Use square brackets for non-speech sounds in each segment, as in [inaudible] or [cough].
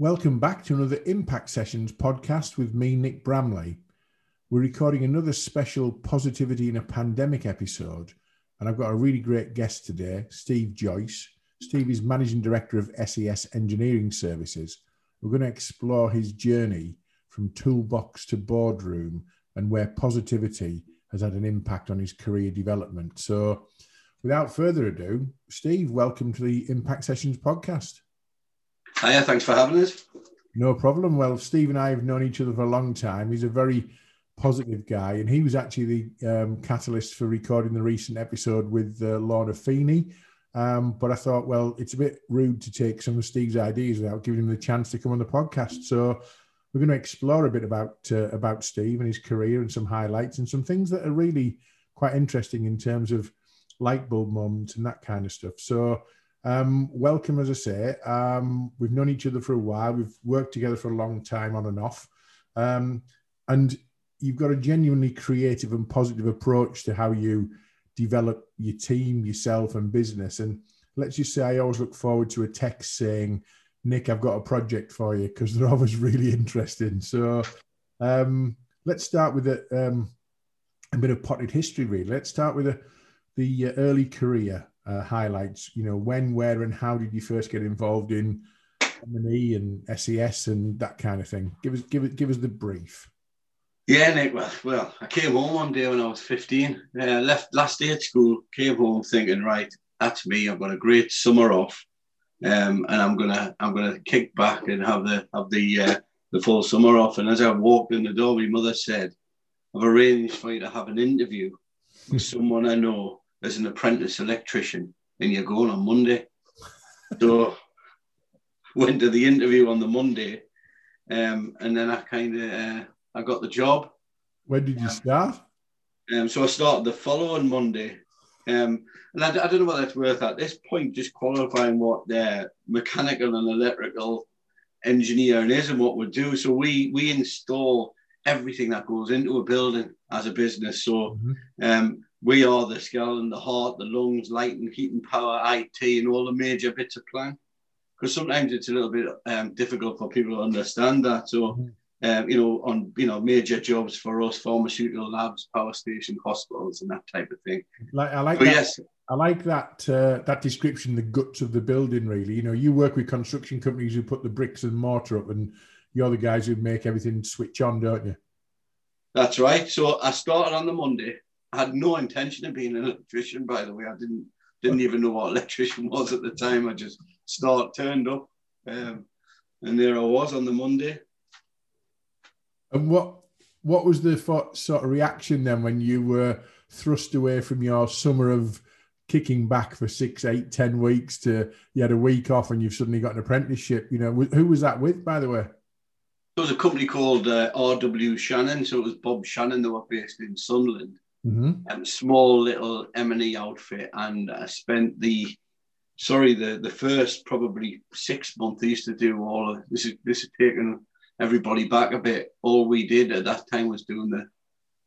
Welcome back to another Impact Sessions podcast with me, Nick Bramley. We're recording another special Positivity in a Pandemic episode, and I've got a really great guest today, Steve Joyce. Steve is Managing Director of SES Engineering Services. We're going to explore his journey from toolbox to boardroom and where positivity has had an impact on his career development. So, without further ado, Steve, welcome to the Impact Sessions podcast. Hiya, thanks for having us. No problem. Well, Steve and I have known each other for a long time. He's a very positive guy, and he was actually the um, catalyst for recording the recent episode with uh, Lorna Feeney. Um, but I thought, well, it's a bit rude to take some of Steve's ideas without giving him the chance to come on the podcast. So we're going to explore a bit about uh, about Steve and his career and some highlights and some things that are really quite interesting in terms of light bulb moments and that kind of stuff. So um, welcome, as I say. Um, we've known each other for a while. We've worked together for a long time on and off. Um, and you've got a genuinely creative and positive approach to how you develop your team, yourself, and business. And let's just say I always look forward to a text saying, Nick, I've got a project for you because they're always [laughs] really interesting. So um, let's start with a, um, a bit of potted history, really. Let's start with a, the uh, early career uh, highlights. You know, when, where, and how did you first get involved in M&E and SES and that kind of thing? Give us, give it, give us the brief. Yeah, Nick. Well, well, I came home one day when I was 15. Uh, left last day at school. Came home thinking, right, that's me. I've got a great summer off, um, and I'm gonna I'm gonna kick back and have the have the uh, the full summer off. And as I walked in the door, my mother said, "I've arranged for you to have an interview with someone I know as an apprentice electrician, and you're going on Monday. so [laughs] went to the interview on the Monday, um, and then I kind of uh, I got the job. When did you start? Um, so I started the following Monday. Um, and I, I, don't know what that's worth at this point, just qualifying what their mechanical and electrical engineering is and what we do. So we we install everything that goes into a building as a business. So mm-hmm. We are the skull and the heart, the lungs, light and heating power, IT, and all the major bits of plan. Because sometimes it's a little bit um, difficult for people to understand that. So, mm-hmm. um, you know, on you know major jobs for us, pharmaceutical labs, power station, hospitals, and that type of thing. Like I like that. Yes. I like that uh, that description, the guts of the building. Really, you know, you work with construction companies who put the bricks and mortar up, and you're the guys who make everything switch on, don't you? That's right. So I started on the Monday I had no intention of being an electrician, by the way. I didn't didn't even know what electrician was at the time. I just start turned up, um, and there I was on the Monday. And what what was the sort of reaction then when you were thrust away from your summer of kicking back for six, eight, ten weeks to you had a week off and you've suddenly got an apprenticeship? You know, who was that with, by the way? There was a company called uh, RW Shannon, so it was Bob Shannon. They were based in Sunderland mm-hmm. um, small little M&E outfit, and I spent the sorry the the first probably six months. I used to do all of this. Is this is taking everybody back a bit. All we did at that time was doing the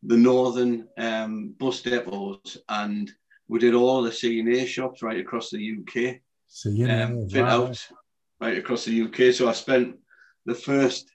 the northern um, bus depots, and we did all the C&A shops right across the UK. So you know, um, fit wow. out right across the UK. So I spent the first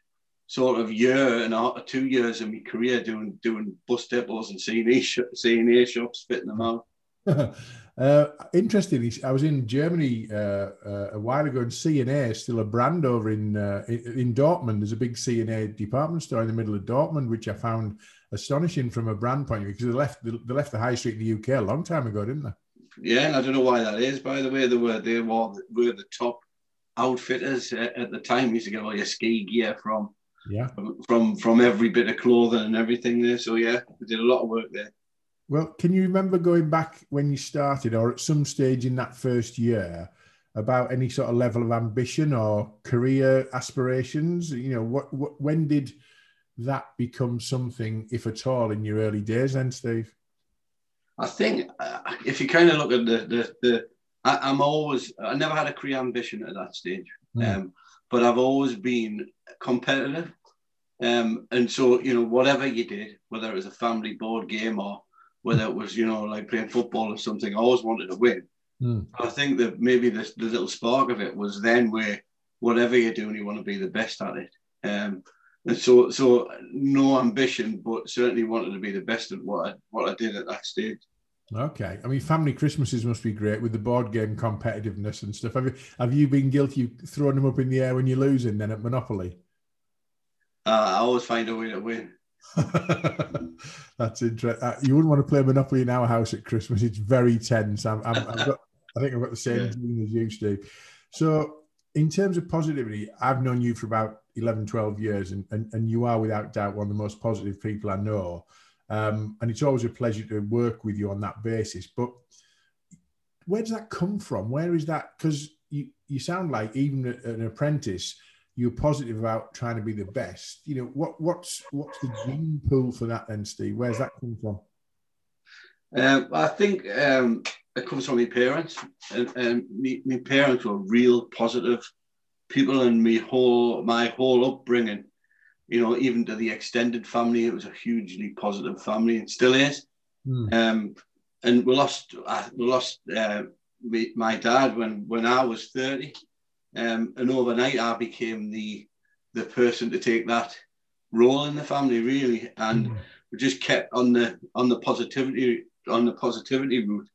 sort of year and a, two years of my career doing doing bus depots and C&A, C&A shops, fitting them out. [laughs] uh, interestingly, I was in Germany uh, uh, a while ago, and C&A is still a brand over in, uh, in Dortmund. There's a big C&A department store in the middle of Dortmund, which I found astonishing from a brand point of view because they left they left the high street in the UK a long time ago, didn't they? Yeah, and I don't know why that is. By the way, they were they were, were the top outfitters at the time. You used to get all your ski gear from yeah. From from every bit of clothing and everything there. So yeah we did a lot of work there. Well can you remember going back when you started or at some stage in that first year about any sort of level of ambition or career aspirations? You know what, what when did that become something if at all in your early days then steve? I think uh, if you kind of look at the the, the I, am always i never had a career ambition at that stage. Mm. um, but i've always been competitive um, and so, you know, whatever you did, whether it was a family board game or whether it was, you know, like playing football or something, I always wanted to win. Mm. I think that maybe the, the little spark of it was then where whatever you're doing, you want to be the best at it. Um, and so, so no ambition, but certainly wanted to be the best at what I, what I did at that stage. Okay, I mean, family Christmases must be great with the board game competitiveness and stuff. Have you have you been guilty of throwing them up in the air when you're losing then at Monopoly? Uh, I always find a way to win. [laughs] That's interesting. Uh, you wouldn't want to play Monopoly in our house at Christmas. It's very tense. I'm, I'm, I've got, [laughs] I think I've got the same yeah. gene as you, Steve. So, in terms of positivity, I've known you for about 11, 12 years, and, and, and you are without doubt one of the most positive people I know. Um, and it's always a pleasure to work with you on that basis. But where does that come from? Where is that? Because you, you sound like even an apprentice, you're positive about trying to be the best. You know, what what's what's the gene pool for that then, Steve? Where's that come from? Um, I think um, it comes from my parents, and, and me, my parents were real positive people, and my whole my whole upbringing you know, even to the extended family, it was a hugely positive family and still is. Mm. Um, and we lost, uh, we lost uh, my dad when when I was thirty, um, and overnight I became the the person to take that role in the family really, and mm. we just kept on the on the positivity on the positivity route.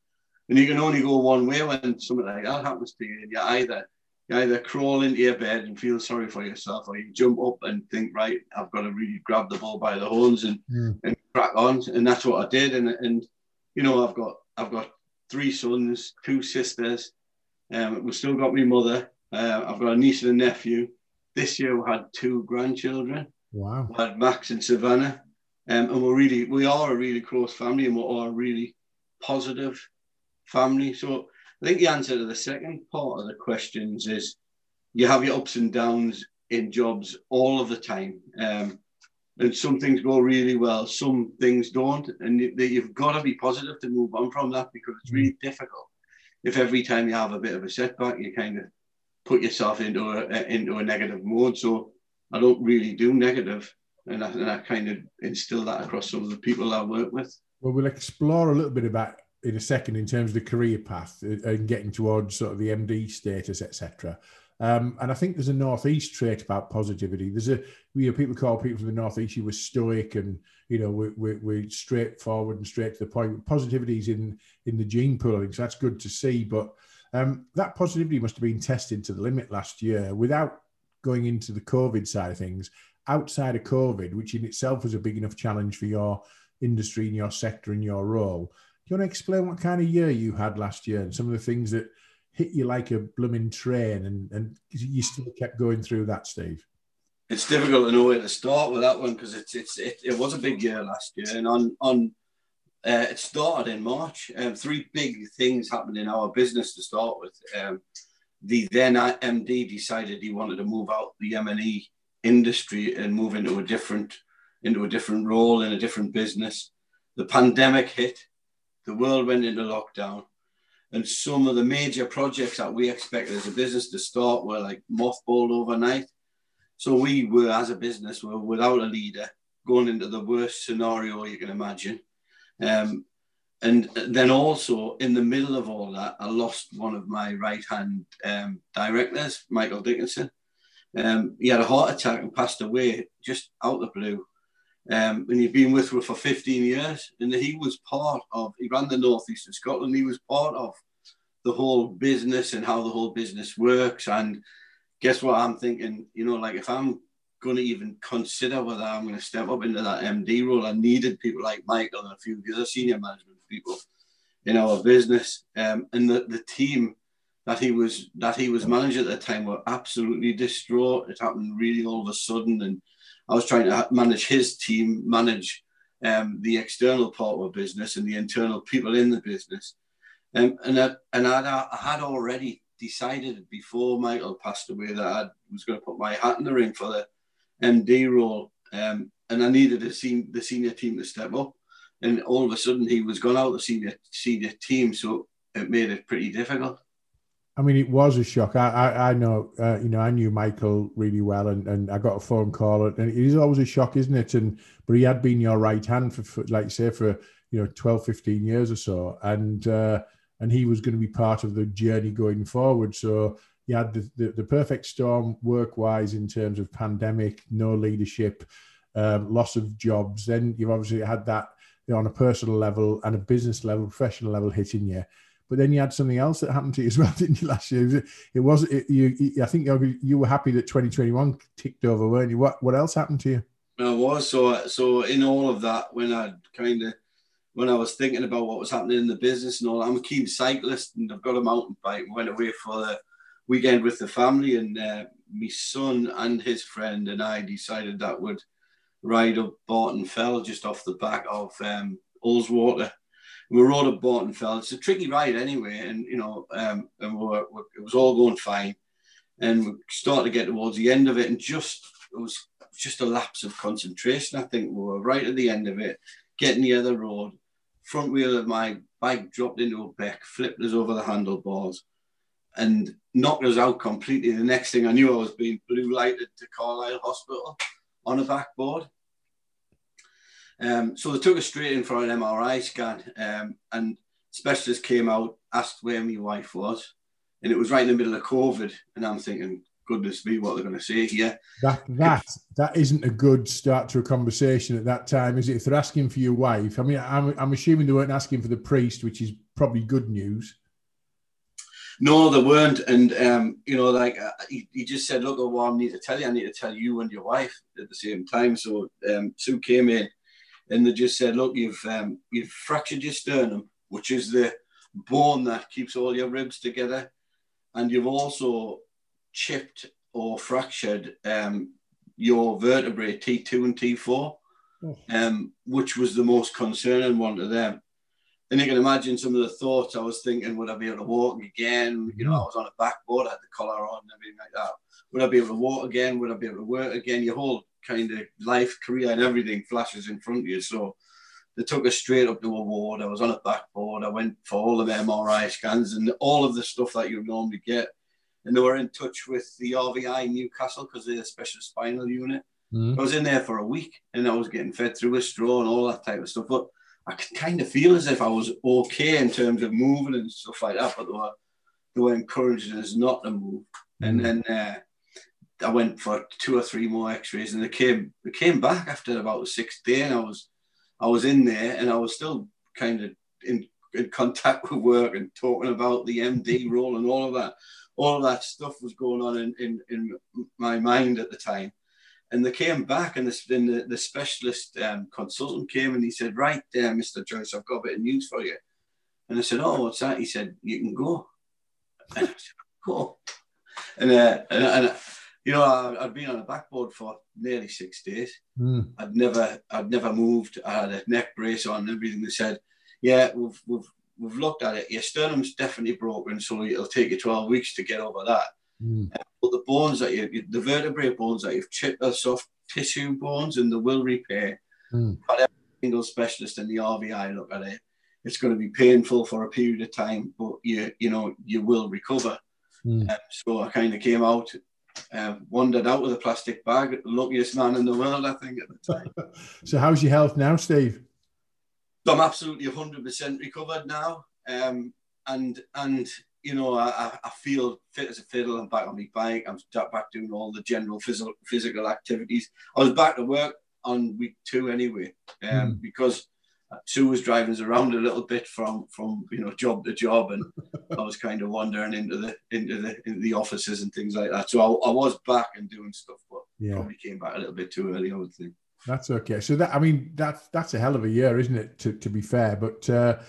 And you can only go one way when something like that happens to you. And You either you either crawl into your bed and feel sorry for yourself, or you jump up and think, right, I've got to really grab the ball by the horns and, mm. and crack on. And that's what I did. And and you know, I've got I've got three sons, two sisters. Um, we've still got my mother. Uh, I've got a niece and a nephew. This year we had two grandchildren. Wow. We had Max and Savannah. Um, and we're really, we are a really close family and we're a really positive family. So I think the answer to the second part of the questions is you have your ups and downs in jobs all of the time. Um, and some things go really well, some things don't. And you, you've got to be positive to move on from that because it's really difficult. If every time you have a bit of a setback, you kind of put yourself into a into a negative mode. So I don't really do negative, and I, and I kind of instill that across some of the people I work with. Well, we'll explore a little bit about in a second in terms of the career path and getting towards sort of the MD status, etc. Um, and I think there's a northeast trait about positivity. There's a you know, people call people from the northeast you were stoic and you know we're, we're, we're straightforward and straight to the point. Positivity is in in the gene pool, so that's good to see. But um, that positivity must have been tested to the limit last year without going into the COVID side of things. Outside of COVID, which in itself was a big enough challenge for your industry and your sector and your role do you want to explain what kind of year you had last year and some of the things that hit you like a blooming train and, and you still kept going through that, Steve? It's difficult to know where to start with that one because it's, it's, it, it was a big year last year. And on, on uh, it started in March. Um, three big things happened in our business to start with. Um, the then MD decided he wanted to move out the M&E industry and move into a different into a different role in a different business. The pandemic hit, the world went into lockdown, and some of the major projects that we expected as a business to start were like mothballed overnight. So we were, as a business, were without a leader, going into the worst scenario you can imagine. Um, and then also in the middle of all that, I lost one of my right hand um, directors, Michael Dickinson. Um, he had a heart attack and passed away just out of the blue. Um, and he'd been with her for 15 years. And he was part of, he ran the Northeast of Scotland. He was part of the whole business and how the whole business works. And guess what? I'm thinking, you know, like if I'm going to even consider whether I'm going to step up into that MD role, I needed people like Michael and a few of the other senior management people in our business. Um, and the, the team that he was that he was managing at the time were absolutely distraught. It happened really all of a sudden and I was trying to manage his team, manage um, the external part of business and the internal people in the business. Um, and I, and I'd, I had already decided before Michael passed away that I was going to put my hat in the ring for the MD role. Um, and I needed sen- the senior team to step up. And all of a sudden, he was gone out the senior senior team, so it made it pretty difficult. I mean, it was a shock. I, I, I know, uh, you know, I knew Michael really well, and, and I got a phone call, and it is always a shock, isn't it? And but he had been your right hand for, for like say, for you know 12, 15 years or so, and uh, and he was going to be part of the journey going forward. So you had the, the, the perfect storm work wise in terms of pandemic, no leadership, um, loss of jobs. Then you've obviously had that you know, on a personal level and a business level, professional level hitting you. But then you had something else that happened to you as well, [laughs] didn't you? Last year, it was it, you. I think you were happy that 2021 ticked over, weren't you? What what else happened to you? I was so so in all of that when I kind of when I was thinking about what was happening in the business and all. I'm a keen cyclist and I've got a mountain bike. Went away for the weekend with the family and uh, my son and his friend and I decided that would ride up Barton Fell just off the back of um, Ullswater. We rode up Barton Fell. It's a tricky ride anyway, and you know, um, and we we it was all going fine. And we started to get towards the end of it, and just it was just a lapse of concentration. I think we were right at the end of it, getting the other road. Front wheel of my bike dropped into a beck, flipped us over the handlebars, and knocked us out completely. The next thing I knew, I was being blue lighted to Carlisle Hospital on a backboard. Um, so they took us straight in for an MRI scan, um, and specialist came out, asked where my wife was, and it was right in the middle of COVID. And I'm thinking, goodness me, what they're going to say here. That that that isn't a good start to a conversation at that time, is it? If they're asking for your wife, I mean, I'm I'm assuming they weren't asking for the priest, which is probably good news. No, they weren't, and um, you know, like uh, he, he, just said, "Look, oh, I need to tell you. I need to tell you and your wife at the same time." So um, Sue came in, and they just said, "Look, you've um, you've fractured your sternum, which is the bone that keeps all your ribs together, and you've also chipped or fractured um, your vertebrae T2 and T4, oh. um, which was the most concerning one to them. And you can imagine some of the thoughts I was thinking, would I be able to walk again? You know, I was on a backboard, I had the collar on and everything like that. Would I be able to walk again? Would I be able to work again? Your whole kind of life, career, and everything flashes in front of you. So they took us straight up to a ward. I was on a backboard. I went for all of the MRI scans and all of the stuff that you normally get and they were in touch with the RVI Newcastle because they're a special spinal unit. Mm. I was in there for a week and I was getting fed through a straw and all that type of stuff. But I could kind of feel as if I was okay in terms of moving and stuff like that. But they were, they were encouraging us not to move. Mm. And then uh, I went for two or three more X-rays, and they came. They came back after about the sixth day, and I was, I was in there, and I was still kind of in, in contact [laughs] with work and talking about the MD role and all of that all of that stuff was going on in, in, in my mind at the time. And they came back, and the, the, the specialist um, consultant came and he said, Right there, Mr. Joyce, I've got a bit of news for you. And I said, Oh, what's that? He said, You can go. [laughs] And I said, Go. And, uh, and, and you know, I, had been on a backboard for nearly six days. Mm. I'd never, I'd never moved. I had a neck brace on. Everything they said, yeah, we've, we've, we've looked at it. Your sternum's definitely broken, so it'll take you 12 weeks to get over that. Mm. But the bones that you, the vertebrae bones that you've chipped are soft tissue bones and they will repair. Mm. But every single specialist in the RVI look at it. It's going to be painful for a period of time, but you you know you will recover. Mm. Um, so I kind of came out, uh, wandered out with a plastic bag, luckiest man in the world, I think, at the time. [laughs] so how's your health now, Steve? So I'm absolutely 100% recovered now. Um, and, and you know, I, I feel fit as a fiddle. I'm back on my bike. I'm back doing all the general physical, physical activities. I was back to work on week two anyway, um, mm. because Sue was driving us around a little bit from from you know job to job, and I was kind of wandering into the into the into the offices and things like that. So I, I was back and doing stuff, but yeah. probably came back a little bit too early. I would think. That's okay. So that I mean that's that's a hell of a year, isn't it? To to be fair, but uh,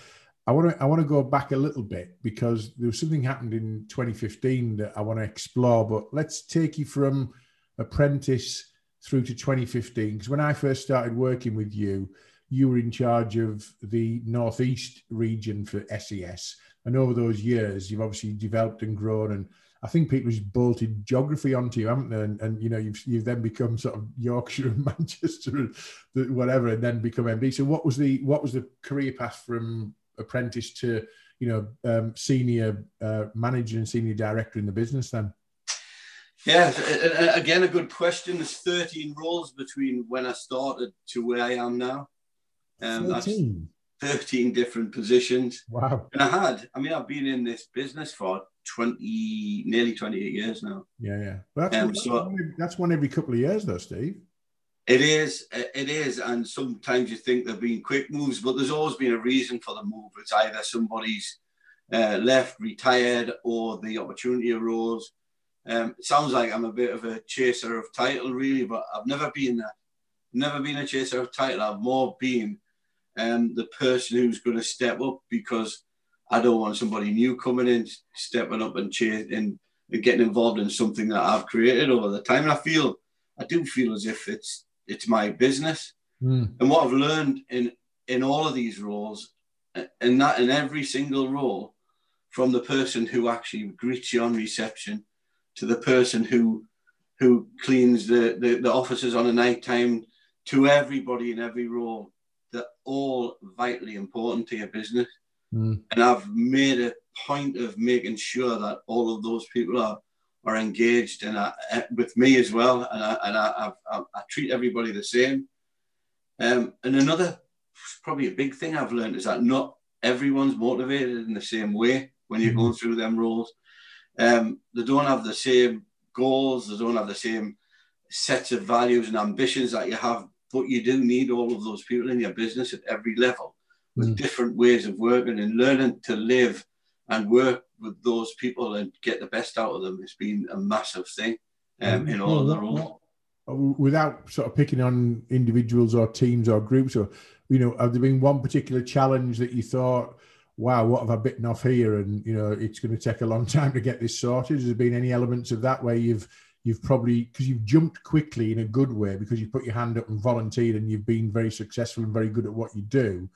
I want to I want to go back a little bit because there was something happened in 2015 that I want to explore. But let's take you from apprentice through to 2015 because when I first started working with you, you were in charge of the northeast region for SES, and over those years, you've obviously developed and grown and I think people just bolted geography onto you, haven't they? And, and, you know, you've you've then become sort of Yorkshire and [laughs] Manchester and whatever, and then become MD. So what was the what was the career path from apprentice to you know um, senior uh, manager and senior director in the business then? Yeah, again, a good question. There's 13 roles between when I started to where I am now. Um, 13. 13 different positions. Wow. And I had, I mean, I've been in this business for 20, nearly 28 years now. Yeah, yeah. Well, that's, um, one, so, that's one every couple of years, though, Steve. It is, it is, and sometimes you think there've been quick moves, but there's always been a reason for the move. It's either somebody's uh, left, retired, or the opportunity arose. Um, it sounds like I'm a bit of a chaser of title, really, but I've never been that. Never been a chaser of title. I've more been um, the person who's going to step up because I don't want somebody new coming in, stepping up and, chase, and, and getting involved in something that I've created over the time. And I feel, I do feel as if it's it's my business. Mm. And what I've learned in in all of these roles, and that in every single role, from the person who actually greets you on reception to the person who who cleans the, the, the offices on a night time to everybody in every role, they're all vitally important to your business. Mm. And I've made a point of making sure that all of those people are are engaged and uh, with me as well, and I, and I, I, I treat everybody the same. Um, and another, probably a big thing I've learned is that not everyone's motivated in the same way when you're going through them roles. Um, they don't have the same goals, they don't have the same sets of values and ambitions that you have, but you do need all of those people in your business at every level with mm. different ways of working and learning to live and work with those people and get the best out of them has been a massive thing um, in all of the roles. Without sort of picking on individuals or teams or groups, or you know, have there been one particular challenge that you thought, "Wow, what have I bitten off here?" And you know, it's going to take a long [laughs] time to get this sorted. Has there been any elements of that where you've you've probably because you've jumped quickly in a good way because you put your hand up and volunteered and you've been very successful and very good at what you do,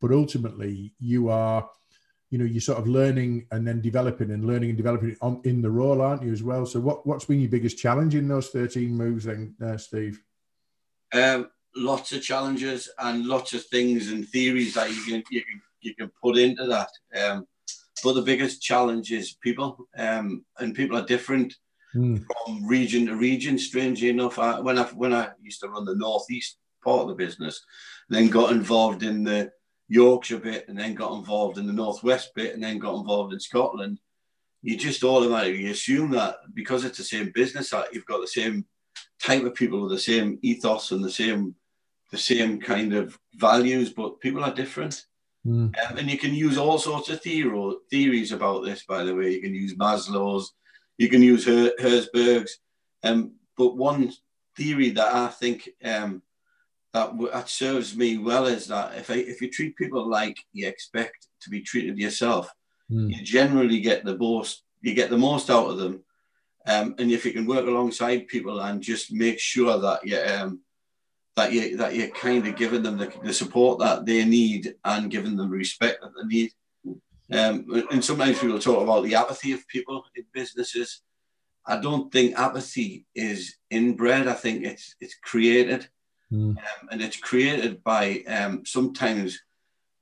but ultimately you are you know you're sort of learning and then developing and learning and developing on in the role aren't you as well? So what what's been your biggest challenge in those 13 moves then uh, steve? Um, lots of challenges and lots of things and theories that you can you can you can put into that. Um, but the biggest challenge is people um, and people are different mm. from region to region strangely enough. I, when i when i used to run the northeast part of the business then got involved in the Yorkshire bit and then got involved in the Northwest bit and then got involved in Scotland, you just automatically assume that because it's the same business that you've got the same type of people with the same ethos and the same the same kind of values, but people are different. Mm. Um, and you can use all sorts of theory, theories about this, by the way. You can use Maslow's, you can use Her, Herzberg's. Um, but one theory that I think um, that that serves me well is that if I, if you treat people like you expect to be treated yourself, mm. you generally get the most you get the most out of them. Um, and if you can work alongside people and just make sure that you um, that you that you're kind of giving them the, the support that they need and giving them respect that they need. Um, and sometimes people talk about the apathy of people in businesses. I don't think apathy is inbred. I think it's it's created. Mm. Um, and it's created by um, sometimes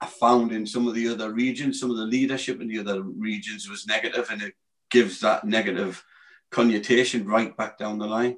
I found in some of the other regions, some of the leadership in the other regions was negative, and it gives that negative connotation right back down the line.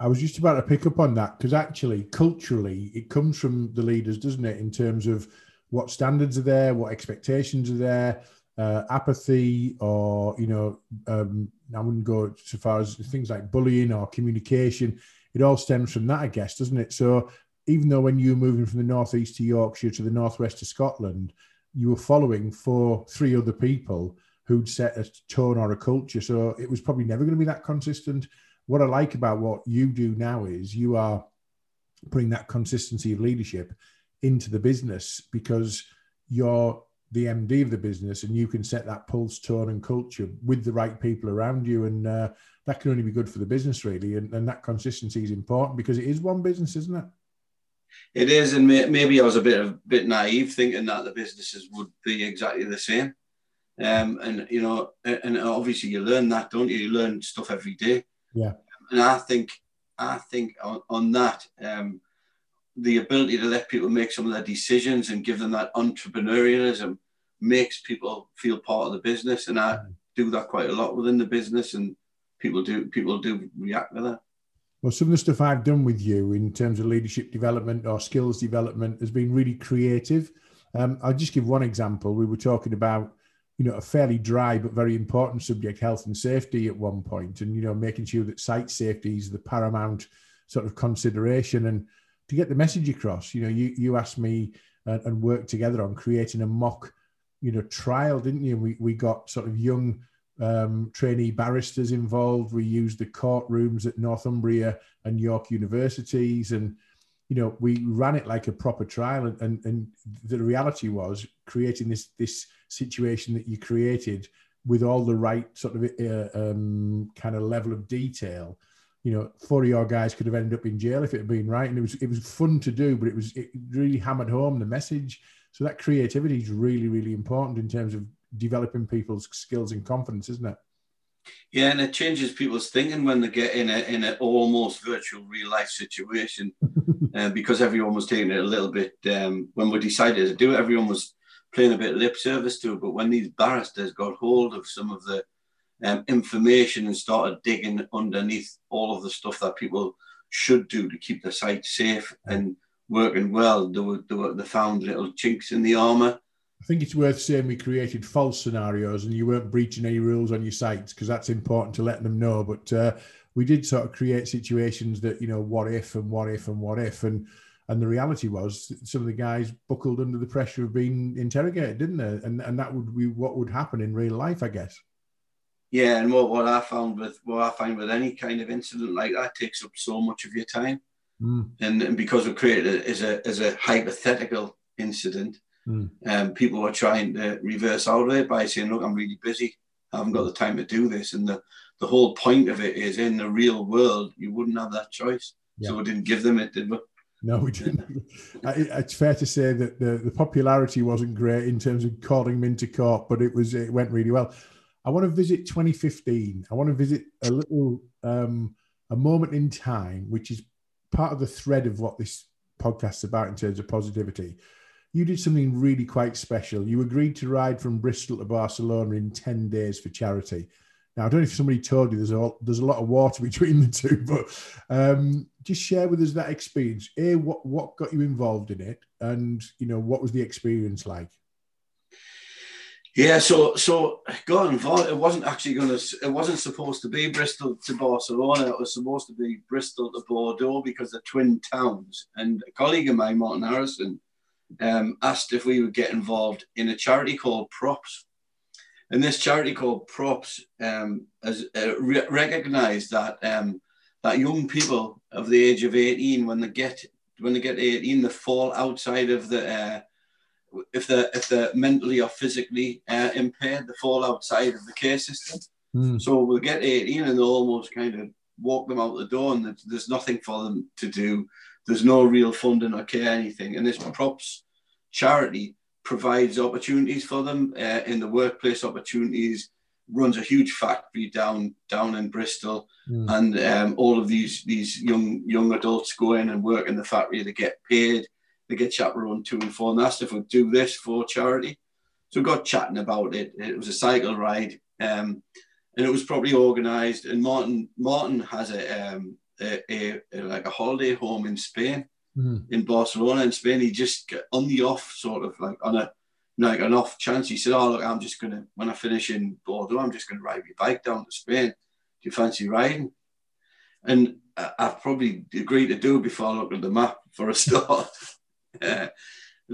I was just about to pick up on that because actually, culturally, it comes from the leaders, doesn't it? In terms of what standards are there, what expectations are there, uh, apathy, or you know, um, I wouldn't go so far as things like bullying or communication it all stems from that, I guess, doesn't it? So even though when you were moving from the northeast to Yorkshire to the northwest to Scotland, you were following for three other people who'd set a tone or a culture. So it was probably never going to be that consistent. What I like about what you do now is you are putting that consistency of leadership into the business because you're the MD of the business and you can set that pulse, tone, and culture with the right people around you. And uh, that can only be good for the business, really. And, and that consistency is important because it is one business, isn't it? It is, and maybe I was a bit a bit naive thinking that the businesses would be exactly the same. Um, and you know, and obviously you learn that, don't you? You learn stuff every day. Yeah. And I think, I think on, on that, um, the ability to let people make some of their decisions and give them that entrepreneurialism makes people feel part of the business. And I mm. do that quite a lot within the business, and people do people do react to that. Well, some of the stuff I've done with you in terms of leadership development or skills development has been really creative. Um, I'll just give one example. We were talking about you know, a fairly dry but very important subject, health and safety, at one point, and you know, making sure that site safety is the paramount sort of consideration, and to get the message across. You know, you you asked me and, and worked together on creating a mock, you know, trial, didn't you? We we got sort of young um, trainee barristers involved. We used the courtrooms at Northumbria and York universities, and you know, we ran it like a proper trial. And, and, and the reality was creating this this situation that you created with all the right sort of uh, um, kind of level of detail. You know, four of your guys could have ended up in jail if it had been right, and it was it was fun to do, but it was it really hammered home the message. So that creativity is really really important in terms of developing people's skills and confidence, isn't it? Yeah, and it changes people's thinking when they get in a in an almost virtual real life situation, [laughs] uh, because everyone was taking it a little bit. Um, when we decided to do it, everyone was playing a bit lip service to it. But when these barristers got hold of some of the um, information and started digging underneath all of the stuff that people should do to keep the site safe and working well, they were, they, were, they found little chinks in the armour I think it's worth saying we created false scenarios and you weren't breaching any rules on your sites because that's important to let them know. But uh, we did sort of create situations that, you know, what if and what if and what if. And and the reality was some of the guys buckled under the pressure of being interrogated, didn't they? And and that would be what would happen in real life, I guess. Yeah, and what, what I found with what I find with any kind of incident like that takes up so much of your time. Mm. And, and because we created it as a as a hypothetical incident, Mm. Um, people were trying to reverse out of it by saying, "Look, I'm really busy. I haven't got the time to do this." And the the whole point of it is, in the real world, you wouldn't have that choice. Yeah. So we didn't give them it, did we? No, we didn't. it's fair to say that the, the popularity wasn't great in terms of calling them into court, but it was it went really well. I want to visit 2015. I want to visit a little um, a moment in time, which is part of the thread of what this podcast is about in terms of positivity you did something really quite special. You agreed to ride from Bristol to Barcelona in 10 days for charity. Now, I don't know if somebody told you there's a, there's a lot of water [laughs] between the two, but um, just share with us that experience. A, what, what got you involved in it? And, you know, what was the experience like? Yeah, so so got involved. It wasn't actually going to. It wasn't supposed to be Bristol to Barcelona. It was supposed to be Bristol to Bordeaux because they're twin towns. And a colleague of mine, Martin Harrison, um, asked if we would get involved in a charity called Props. And this charity called Props um, has uh, re- recognised that um, that young people of the age of 18, when they get when they get 18, they fall outside of the uh, if they're if they're mentally or physically uh, impaired, they fall outside of the care system. Mm. So we'll get 18 and they'll almost kind of walk them out the door, and there's nothing for them to do. There's no real funding or care anything. And this props charity provides opportunities for them uh, in the workplace opportunities runs a huge factory down down in Bristol, mm. and um, all of these these young young adults go in and work in the factory. They get paid, they get chaperoned to and fro, and asked if we do this for charity. So we got chatting about it. It was a cycle ride, um, and it was probably organised. And Martin Martin has a um, a, a, a, like a holiday home in Spain, mm. in Barcelona in Spain. He just got on the off sort of like on a like an off chance. He said, "Oh look, I'm just gonna when I finish in Bordeaux, I'm just gonna ride my bike down to Spain. Do you fancy riding?" And I've probably agreed to do it before I looked at the map for a [laughs] start. And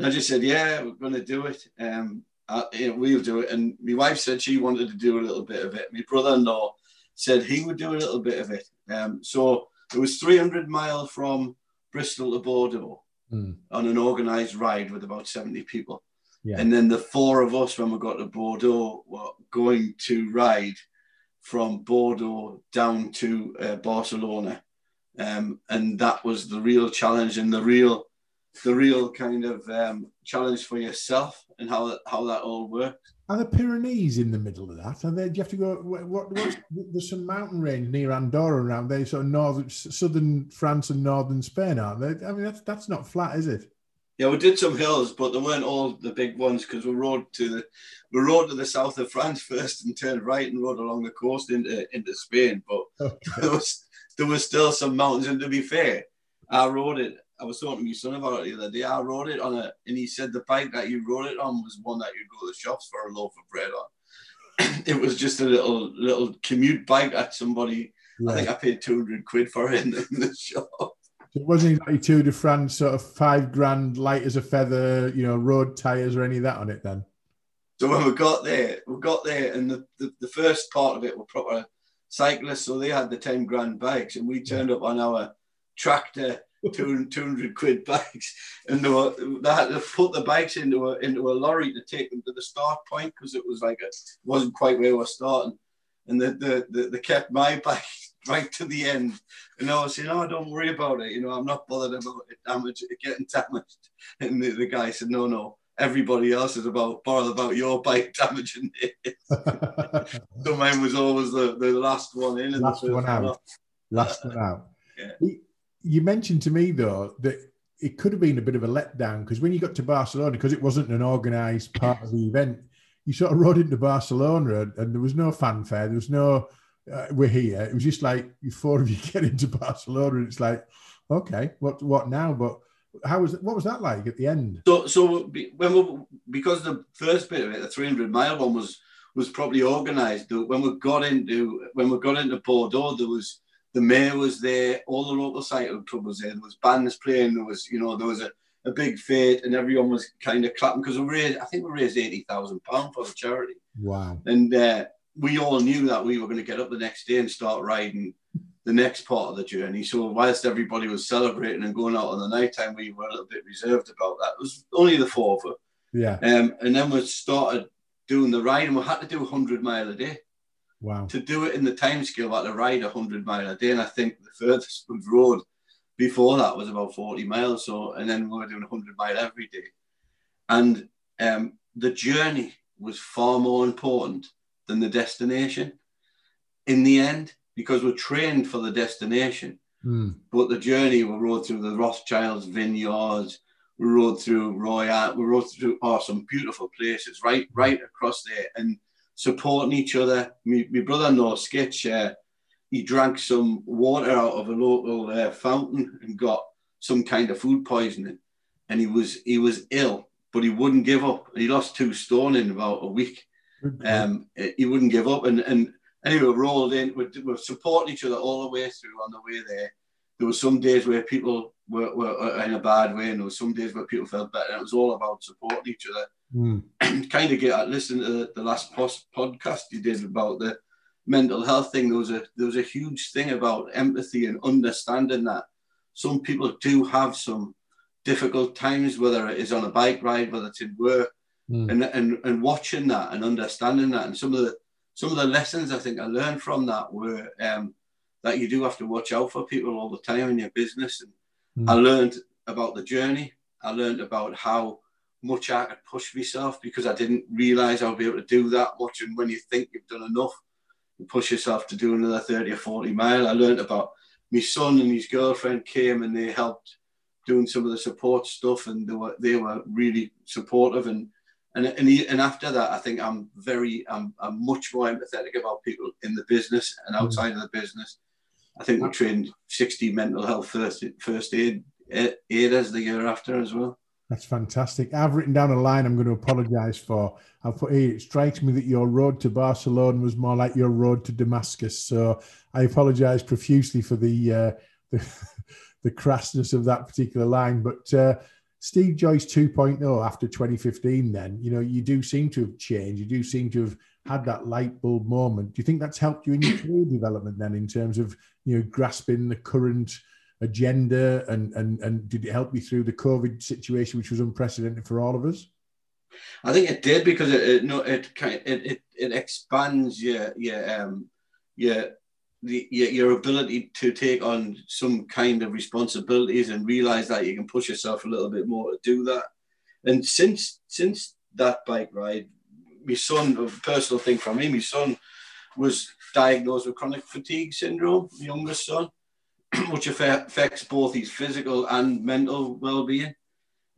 I just said, "Yeah, we're gonna do it." Um, I, you know, we'll do it. And my wife said she wanted to do a little bit of it. My brother-in-law said he would do a little bit of it. Um, so it was 300 mile from Bristol to Bordeaux mm. on an organised ride with about 70 people. Yeah. And then the four of us, when we got to Bordeaux, were going to ride from Bordeaux down to uh, Barcelona. Um, and that was the real challenge and the real the real kind of um, challenge for yourself and how how that all works. Are the Pyrenees in the middle of that? And then do you have to go? What, what's, there's some mountain range near Andorra around there, sort of northern, southern France and northern Spain, aren't they? I mean, that's that's not flat, is it? Yeah, we did some hills, but they weren't all the big ones because we rode to the we rode to the south of France [laughs] first and turned right and rode along the coast into into Spain. But okay. [laughs] there was there was still some mountains, and to be fair, I rode it I was talking to my son about it the other day. I rode it on a, and he said the bike that you rode it on was one that you'd go to the shops for a loaf of bread on. [clears throat] it was just a little little commute bike that somebody. Yeah. I think I paid two hundred quid for it in the, in the shop. It wasn't exactly Tour de France sort of five grand, light as a feather, you know, road tires or any of that on it then. So when we got there, we got there, and the, the, the first part of it were proper cyclists, so they had the ten grand bikes, and we turned up on our tractor 200 quid bikes, and they, were, they had to put the bikes into a into a lorry to take them to the start point because it was like a, it wasn't quite where we were starting, and they, they, they, they kept my [laughs] bike right to the end, and I was saying, "Oh, don't worry about it. You know, I'm not bothered about it damage it getting damaged." And the, the guy said, "No, no." Everybody else is about bothered about your bike [laughs] damaging it. [laughs] so mine was always the, the last one in. And Last one out. Last one out. Yeah you mentioned to me though that it could have been a bit of a letdown because when you got to Barcelona, because it wasn't an organised part of the event, you sort of rode into Barcelona and, and there was no fanfare, there was no uh, we're here. It was just like four of you [laughs] get into Barcelona, and it's like, okay, what what now? But how was what was that like at the end? So so when we because the first bit of it, the 300 mile one was was probably organised. When we got into when we got into Bordeaux, there was the mayor was there, all the local cycle club was there. There was bands playing. There was, you know, there was a, a big fete, and everyone was kind of clapping because we raised, I think we raised eighty thousand pound for the charity. Wow! And uh, we all knew that we were going to get up the next day and start riding the next part of the journey. So whilst everybody was celebrating and going out on the night time, we were a little bit reserved about that. It was only the four of us. Yeah. Um, and then we started doing the ride, and we had to do hundred mile a day. Wow. To do it in the time scale like to ride 100 mile a day. And I think the furthest [laughs] we've rode before that was about 40 miles. So, and then we were doing 100 mile every day. And um, the journey was far more important than the destination in the end because we're trained for the destination. Mm. But the journey, we rode through the Rothschilds vineyards, we rode through Royal, we rode through oh, some beautiful places right right across there. And supporting each other. My, my brother-in-law, Skitch, uh, he drank some water out of a local uh, fountain and got some kind of food poisoning, and he was he was ill, but he wouldn't give up. He lost two stone in about a week. Um, he wouldn't give up, and and anyway, rolled in. We're, we're supporting each other all the way through on the way there. There were some days where people were, were in a bad way, and there were some days where people felt better. And it was all about supporting each other mm. [clears throat] kind of get listen to the, the last post podcast you did about the mental health thing. There was a there was a huge thing about empathy and understanding that some people do have some difficult times, whether it is on a bike ride, whether it's in work, mm. and, and and watching that and understanding that, and some of the some of the lessons I think I learned from that were um, that you do have to watch out for people all the time in your business. And mm. I learned about the journey. I learned about how much I could push myself because I didn't realize I would be able to do that much. And when you think you've done enough, you push yourself to do another 30 or 40 mile. I learned about my son and his girlfriend came and they helped doing some of the support stuff and they were they were really supportive and and and, he, and after that I think I'm very I'm, I'm much more empathetic about people in the business and mm. outside mm. of the business. I think we trained 60 mental health first first aid aiders the year after as well. That's fantastic. I've written down a line I'm going to apologise for. I've put here, it strikes me that your road to Barcelona was more like your road to Damascus. So I apologise profusely for the, uh, [laughs] the, the crassness of that particular line. But uh, Steve Joyce 2.0 after 2015, then, you know, you do seem to have changed. You do seem to have had that light bulb moment. Do you think that's helped you in your [clears throat] career development then in terms of, you know, grasping the current – agenda and, and, and did it help you through the COVID situation, which was unprecedented for all of us? I think it did because it it no, it, it it it expands your your um your the, your, your ability to take on some kind of responsibilities and realize that you can push yourself a little bit more to do that. And since since that bike ride, my son, a personal thing for me, my son was diagnosed with chronic fatigue syndrome, my youngest son. [clears throat] which affects both his physical and mental well-being.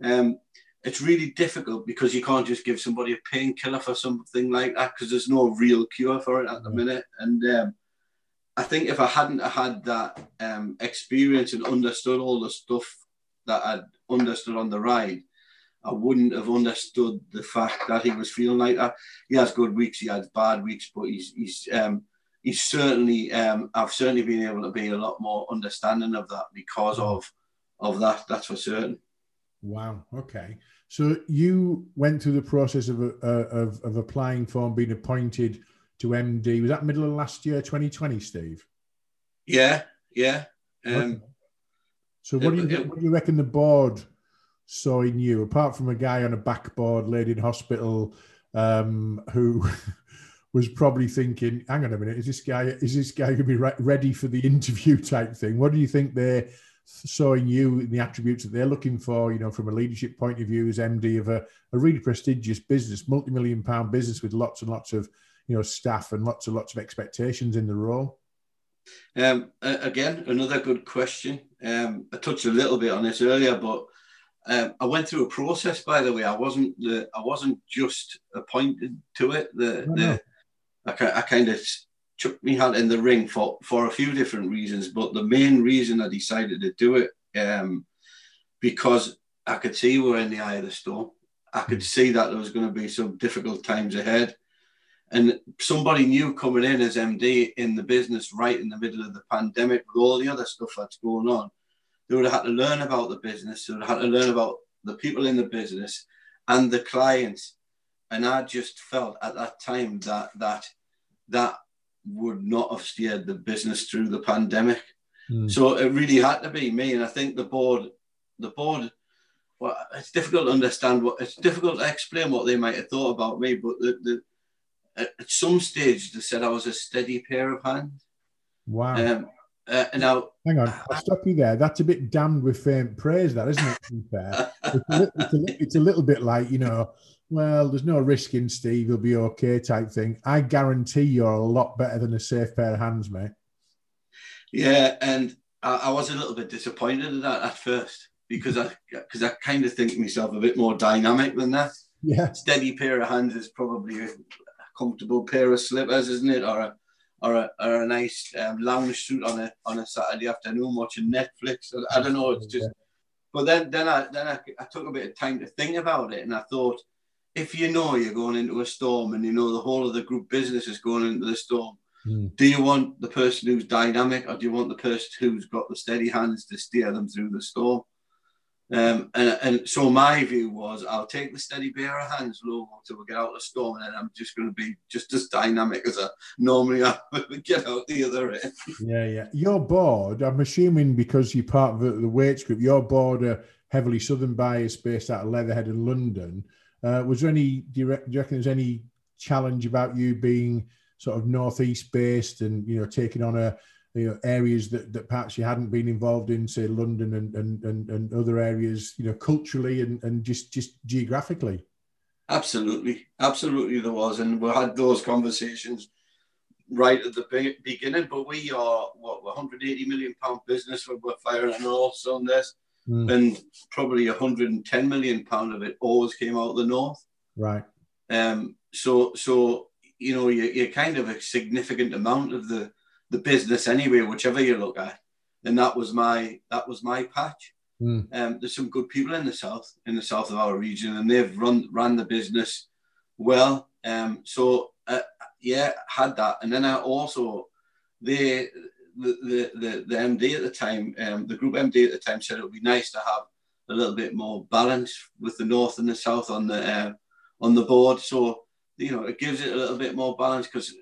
Um, it's really difficult because you can't just give somebody a painkiller for something like that because there's no real cure for it at the minute. And um, I think if I hadn't had that um, experience and understood all the stuff that I'd understood on the ride, I wouldn't have understood the fact that he was feeling like that. He has good weeks, he has bad weeks, but he's he's um, he's certainly um, I've certainly been able to be a lot more understanding of that because of of that. That's for certain. Wow. Okay. So you went through the process of uh, of, of applying for and being appointed to MD. Was that middle of last year, 2020, Steve? Yeah. Yeah. Um, okay. So what do you it, what do you reckon the board saw in you, apart from a guy on a backboard laid in hospital um, who [laughs] was probably thinking, "Hang on a minute, is this guy is this guy going to be re- ready for the interview?" [laughs] type thing. What do you think they saw in you in the attributes that they're looking for? You know, from a leadership point of view, as MD of a, a really prestigious business, multi-million pound business with lots and lots of you know staff and lots and lots of expectations in the role. Um, again, another good question. Um, I touched a little bit on this earlier, but um, I went through a process. By the way, I wasn't the I wasn't just appointed to it. The, oh, the I, I kind of chucked me hat in the ring for for a few different reasons, but the main reason I decided to do it um, because I could see we are in the eye of the storm. I could hmm. see that there was going to be some difficult times ahead. And somebody new coming in as MD in the business right in the middle of the pandemic with all the other stuff that's going on, they would have had to learn about the business, they would have had to learn about the people in the business and the clients. And I just felt at that time that that that would not have steered the business through the pandemic. Mm. So it really had to be me. And I think the board, the board, well, it's difficult to understand what it's difficult to explain what they might have thought about me, but the, the at some stage they said I was a steady pair of hands. Wow. Um, uh, now, hang on, I'll stop you there. That's a bit damned with faint praise, that isn't it? Fair, it's a, little, it's, a, it's a little bit like you know, well, there's no risk in Steve, he'll be okay type thing. I guarantee you're a lot better than a safe pair of hands, mate. Yeah, and I, I was a little bit disappointed at that at first because I because I kind of think myself a bit more dynamic than that. Yeah, steady pair of hands is probably a comfortable pair of slippers, isn't it? Or a or a, or a nice um, lounge suit on a on a Saturday afternoon watching Netflix. I don't know. It's just. But then then I then I, I took a bit of time to think about it, and I thought, if you know you're going into a storm, and you know the whole of the group business is going into the storm. Mm. Do you want the person who's dynamic, or do you want the person who's got the steady hands to steer them through the storm? Um, and, and so my view was I'll take the steady bearer hands low until we get out of the storm, and then I'm just going to be just as dynamic as I normally am [laughs] get out the other end. Yeah, yeah. Your board, I'm assuming because you're part of the, Wates group, your board are heavily southern bias based out of Leatherhead and London. Uh, was there any, do you, do you reckon there's any challenge about you being sort of northeast based and, you know, taking on a, you know areas that, that perhaps you hadn't been involved in say london and and, and, and other areas you know culturally and, and just just geographically? Absolutely. Absolutely there was. And we had those conversations right at the beginning. But we are what 180 million pound business. We're firing on all cylinders mm. and probably 110 million pound of it always came out of the north. Right. Um so so you know you, you're kind of a significant amount of the the business anyway, whichever you look at. And that was my that was my patch. Mm. Um, there's some good people in the south, in the south of our region, and they've run ran the business well. Um, so uh, yeah, had that, and then I also the the the the MD at the time, um, the group MD at the time said it would be nice to have a little bit more balance with the north and the south on the uh, on the board. So you know, it gives it a little bit more balance because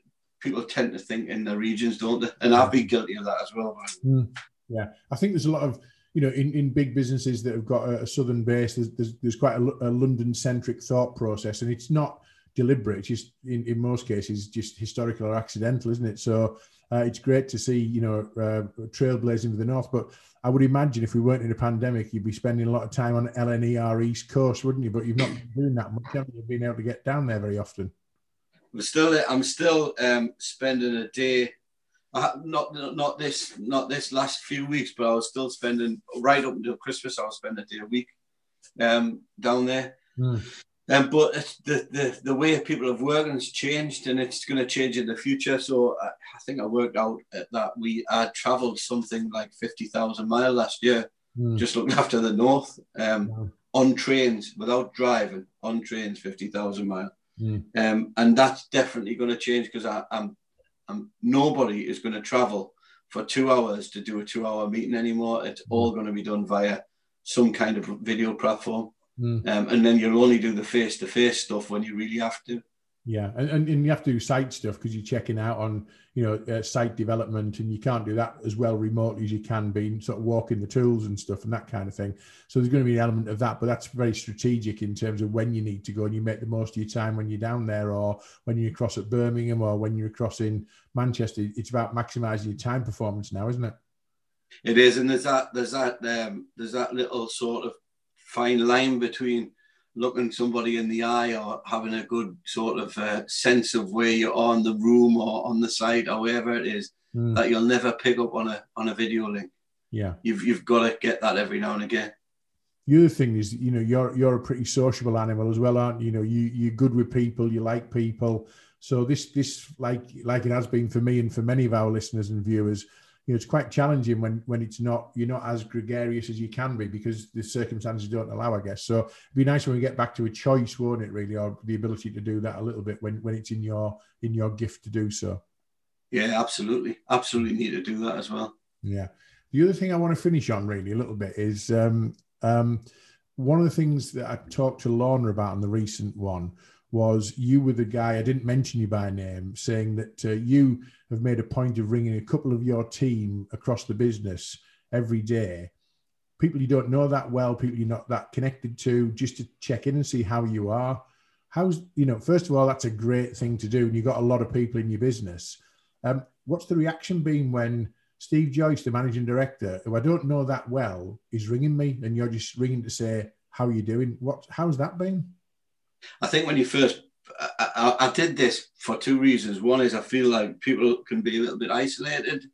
people tend to think in the regions, don't they? And I've been guilty of that as well. Mm, yeah, I think there's a lot of you know in, in big businesses that have got a, a southern base. There's there's, there's quite a, a London centric thought process, and it's not deliberate. It's just in, in most cases just historical or accidental, isn't it? So uh, it's great to see you know uh, trailblazing for the north, but I would imagine if we weren't in a pandemic, you'd be spending a lot of time on LNER East Coast, wouldn't you? But you've not been doing that much, haven't you? Been able to get down there very often. I'm still I'm still um, spending a day. not not this not this last few weeks, but I was still spending right up until Christmas. I was spending a day a week um, down there. Mm. Um, but the, the the way people have worked has changed, and it's going to change in the future. So I, I think I worked out that we had travelled something like fifty thousand miles last year mm. just looking after the north um, on trains without driving on trains 50,000 miles. Mm. Um, and that's definitely going to change because I'm, I'm, nobody is going to travel for two hours to do a two hour meeting anymore. It's mm. all going to be done via some kind of video platform. Mm. Um, and then you'll only do the face to face stuff when you really have to. Yeah, and, and, and you have to do site stuff because you're checking out on you know uh, site development, and you can't do that as well remotely as you can be sort of walking the tools and stuff and that kind of thing. So there's going to be an element of that, but that's very strategic in terms of when you need to go and you make the most of your time when you're down there, or when you're across at Birmingham, or when you're across in Manchester. It's about maximising your time performance now, isn't it? It is, and there's that there's that um, there's that little sort of fine line between looking somebody in the eye or having a good sort of uh, sense of where you are in the room or on the site or wherever it is mm. that you'll never pick up on a on a video link. Yeah, you've you've got to get that every now and again. The other thing is, you know, you're you're a pretty sociable animal as well, aren't you? You know, you you're good with people, you like people. So this this like like it has been for me and for many of our listeners and viewers, you know, it's quite challenging when when it's not you're not as gregarious as you can be because the circumstances don't allow, I guess. So it'd be nice when we get back to a choice, won't it? Really, or the ability to do that a little bit when when it's in your in your gift to do so. Yeah, absolutely, absolutely need to do that as well. Yeah. The other thing I want to finish on really a little bit is um, um, one of the things that I talked to Lorna about in the recent one was you were the guy, I didn't mention you by name, saying that uh, you have made a point of ringing a couple of your team across the business every day. People you don't know that well, people you're not that connected to, just to check in and see how you are. How's, you know, first of all, that's a great thing to do. And you've got a lot of people in your business. Um, what's the reaction been when Steve Joyce, the managing director, who I don't know that well, is ringing me and you're just ringing to say, how are you doing? What, how's that been? I think when you first, I, I, I, did this for two reasons. One is I feel like people can be a little bit isolated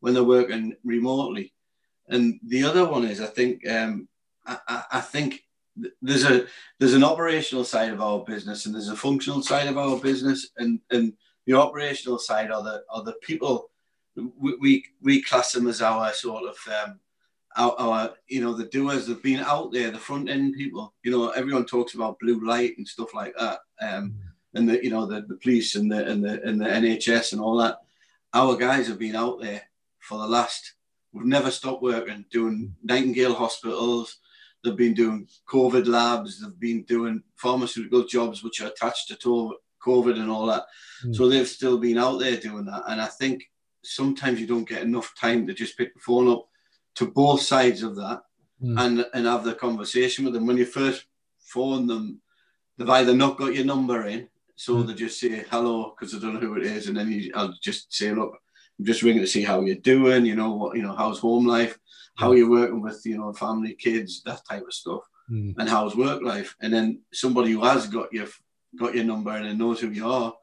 when they're working remotely, and the other one is I think um, I, I think there's a there's an operational side of our business and there's a functional side of our business, and and the operational side are the are the people we we, we class them as our sort of um, our, our, you know the doers have been out there the front end people. You know everyone talks about blue light and stuff like that um, mm. and the you know the, the police and the and the and the nhs and all that. Our guys have been out there for the last we've never stopped working doing nightingale hospitals. They've been doing covid labs. They've been doing pharmaceutical jobs which are attached to covid and all that. Mm. so they've still been out there doing that and i think sometimes you don't get enough time to just pick the phone up to both sides of that mm. and and have the conversation with them. When you first phone them, they've either not got your number in, so mm. they just say hello because they don't know who it is, and then you, I'll just say, look, I'm just ringing to see how you're doing. You know what, you know, how's home life, how mm. you're working with, you know, family, kids, that type of stuff, mm. and how's work life. And then somebody who has got your got your number and knows who you are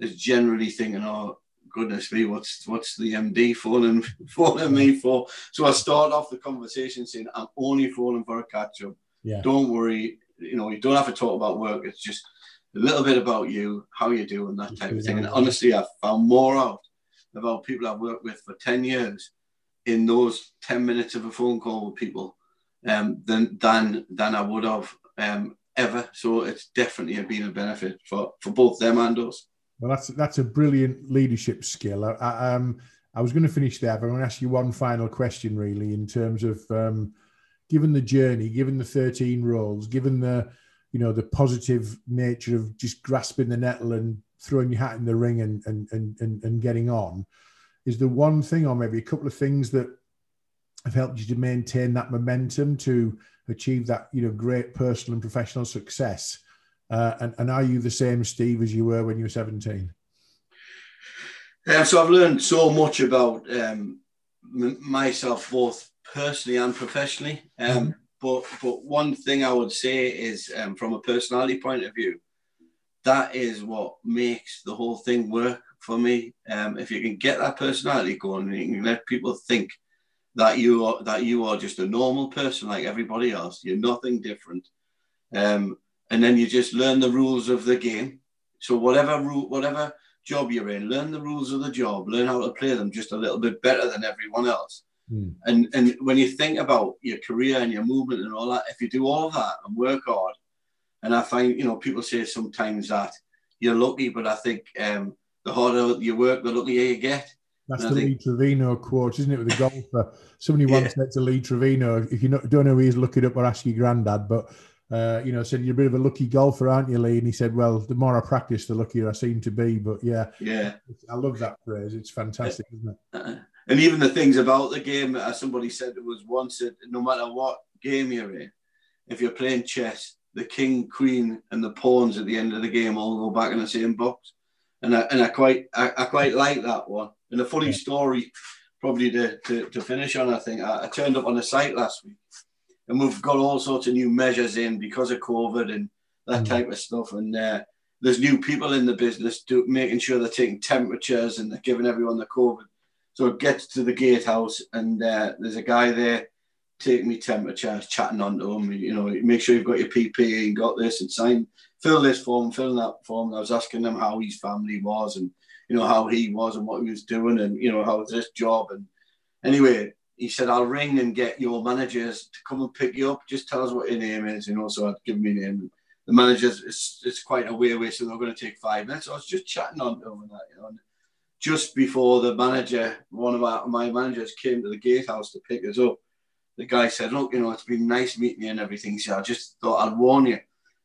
is generally thinking, oh, goodness me, what's what's the MD phoning phoning me for? So I start off the conversation saying, I'm only phoning for a catch up. Yeah. Don't worry, you know, you don't have to talk about work. It's just a little bit about you, how you do, and that type of thing. And honestly, I've found more out about people I've worked with for 10 years in those 10 minutes of a phone call with people um, than than than I would have um, ever. So it's definitely been a benefit for, for both them and us. Well, that's that's a brilliant leadership skill. I, I, um, I was going to finish there, but I'm going to ask you one final question, really, in terms of um, given the journey, given the 13 roles, given the you know the positive nature of just grasping the nettle and throwing your hat in the ring and and and and, getting on, is the one thing, or maybe a couple of things that have helped you to maintain that momentum to achieve that you know great personal and professional success uh, and, and are you the same, Steve, as you were when you were 17? Um, so I've learned so much about um, m- myself, both personally and professionally. Um, mm-hmm. But but one thing I would say is, um, from a personality point of view, that is what makes the whole thing work for me. Um, if you can get that personality going, and you can let people think that you are that you are just a normal person like everybody else. You're nothing different. Um, and then you just learn the rules of the game. So whatever rule, whatever job you're in, learn the rules of the job, learn how to play them just a little bit better than everyone else. Mm. And and when you think about your career and your movement and all that, if you do all that and work hard, and I find you know people say sometimes that you're lucky, but I think um, the harder you work, the luckier you get. That's and the think, Lee Trevino quote, isn't it, with the golfer? Somebody yeah. once said to Lee Trevino, if you don't know who he is, look it up or ask your granddad. But uh, you know, said you're a bit of a lucky golfer, aren't you, Lee? And he said, well, the more I practice, the luckier I seem to be. But yeah, yeah, I love that phrase. It's fantastic, isn't it? Uh, and even the things about the game, as somebody said, it was once that no matter what game you're in, if you're playing chess, the king, queen, and the pawns at the end of the game all go back in the same box. And I, and I quite I, I quite like that one. And a funny story, probably to, to, to, finish on, I think I, I turned up on the site last week and we've got all sorts of new measures in because of COVID and that mm. type of stuff. And uh, there's new people in the business do, making sure they're taking temperatures and they're giving everyone the COVID. So it gets to the gatehouse and uh, there's a guy there taking me temperatures, chatting on to him. You know, make sure you've got your PPE and got this and sign, fill this form, fill that form. And I was asking him how his family was and you know how he was and what he was doing and you know how was this job and anyway he said, I'll ring and get your managers to come and pick you up. Just tell us what your name is. You know, so I'd give me name. The managers, it's, it's quite a way away, so they're going to take five minutes. So I was just chatting on them that, you know. And just before the manager, one of my, my managers came to the gatehouse to pick us up, the guy said, Look, you know, it's been nice meeting you and everything. Said, I just thought I'd warn you.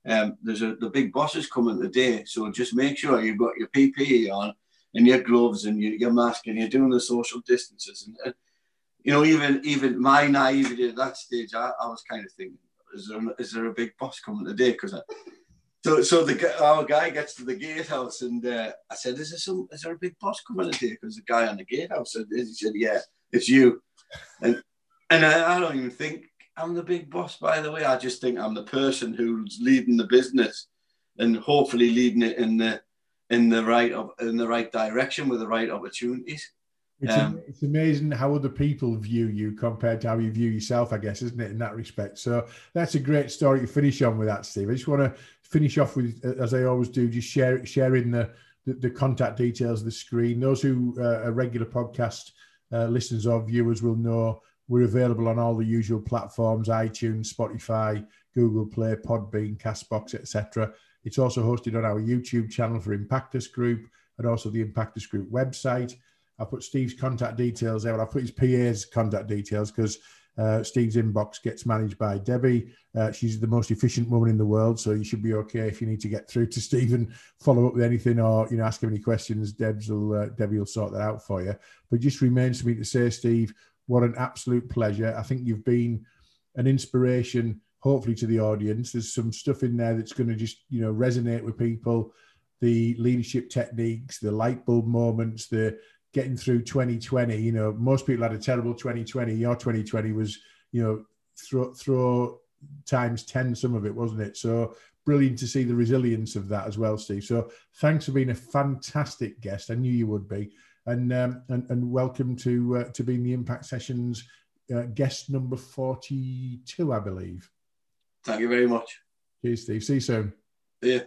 Um, there's a the big boss is coming today, so just make sure you've got your PPE on and your gloves and your, your mask and you're doing the social distances. And, and you know, even even my naivety at that stage, I, I was kind of thinking, is there is there a big boss coming today? Because so so the our guy gets to the gatehouse and uh, I said, is there some is there a big boss coming today? Because the guy on the gatehouse said, he said, yeah, it's you, and and I, I don't even think I'm the big boss. By the way, I just think I'm the person who's leading the business and hopefully leading it in the in the right of in the right direction with the right opportunities. It's, um, it's amazing how other people view you compared to how you view yourself, I guess, isn't it, in that respect? So that's a great story to finish on with that, Steve. I just want to finish off with, as I always do, just share sharing the, the, the contact details of the screen. Those who uh, are regular podcast uh, listeners or viewers will know we're available on all the usual platforms iTunes, Spotify, Google Play, Podbean, Castbox, etc. It's also hosted on our YouTube channel for Impactus Group and also the Impactus Group website. I'll put Steve's contact details there. I'll put his PA's contact details because uh, Steve's inbox gets managed by Debbi. Uh, she's the most efficient woman in the world, so you should be okay if you need to get through to [laughs] Steve and follow up with anything or you know ask him any questions. Deb's will uh, Debbi will sort that out for you. But just remains for me to say, Steve, what an absolute pleasure. I think you've been an inspiration, hopefully, to the audience. There's some stuff in there that's going to just you know resonate with people. The leadership techniques, the light bulb moments, the getting through 2020. You know, most people had a terrible 2020. Your 2020 was, you know, throw, throw times 10, some of it, wasn't it? So brilliant to see the resilience of that as well, Steve. So thanks for being a fantastic guest. I knew you would be. And, um, and, and welcome to, uh, to being the Impact Sessions uh, guest number 42, I believe. Thank you very much. Cheers, Steve. See you soon. Yeah.